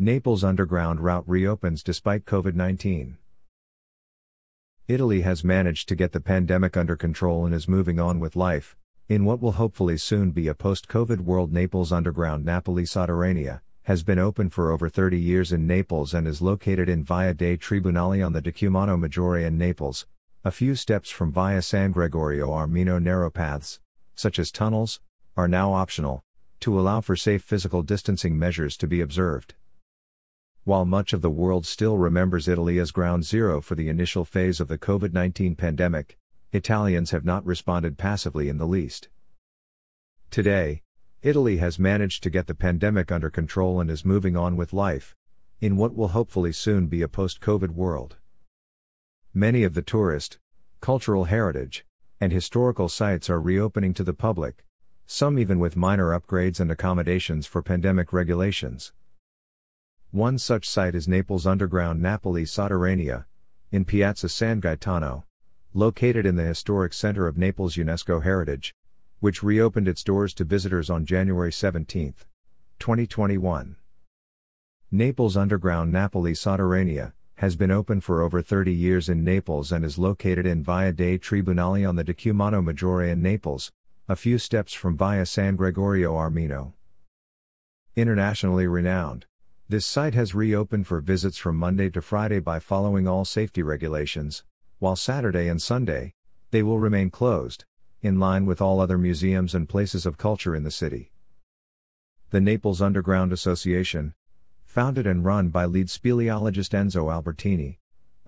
Naples Underground route reopens despite COVID 19. Italy has managed to get the pandemic under control and is moving on with life, in what will hopefully soon be a post COVID world. Naples Underground Napoli Sotterranea has been open for over 30 years in Naples and is located in Via dei Tribunali on the Decumano Maggiore in Naples, a few steps from Via San Gregorio Armeno narrow paths, such as tunnels, are now optional, to allow for safe physical distancing measures to be observed. While much of the world still remembers Italy as ground zero for the initial phase of the COVID 19 pandemic, Italians have not responded passively in the least. Today, Italy has managed to get the pandemic under control and is moving on with life, in what will hopefully soon be a post COVID world. Many of the tourist, cultural heritage, and historical sites are reopening to the public, some even with minor upgrades and accommodations for pandemic regulations. One such site is Naples Underground Napoli Sotterranea, in Piazza San Gaetano, located in the historic center of Naples UNESCO Heritage, which reopened its doors to visitors on January 17, 2021. Naples Underground Napoli Sotterranea has been open for over 30 years in Naples and is located in Via dei Tribunali on the Decumano Maggiore in Naples, a few steps from Via San Gregorio Armeno. Internationally renowned, this site has reopened for visits from Monday to Friday by following all safety regulations, while Saturday and Sunday, they will remain closed, in line with all other museums and places of culture in the city. The Naples Underground Association, founded and run by lead speleologist Enzo Albertini,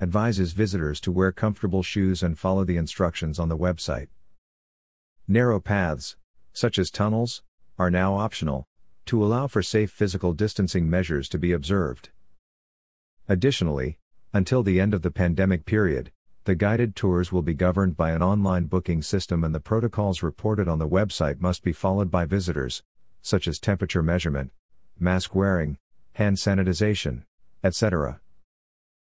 advises visitors to wear comfortable shoes and follow the instructions on the website. Narrow paths, such as tunnels, are now optional, to allow for safe physical distancing measures to be observed. Additionally, until the end of the pandemic period, the guided tours will be governed by an online booking system and the protocols reported on the website must be followed by visitors, such as temperature measurement, mask wearing, hand sanitization, etc.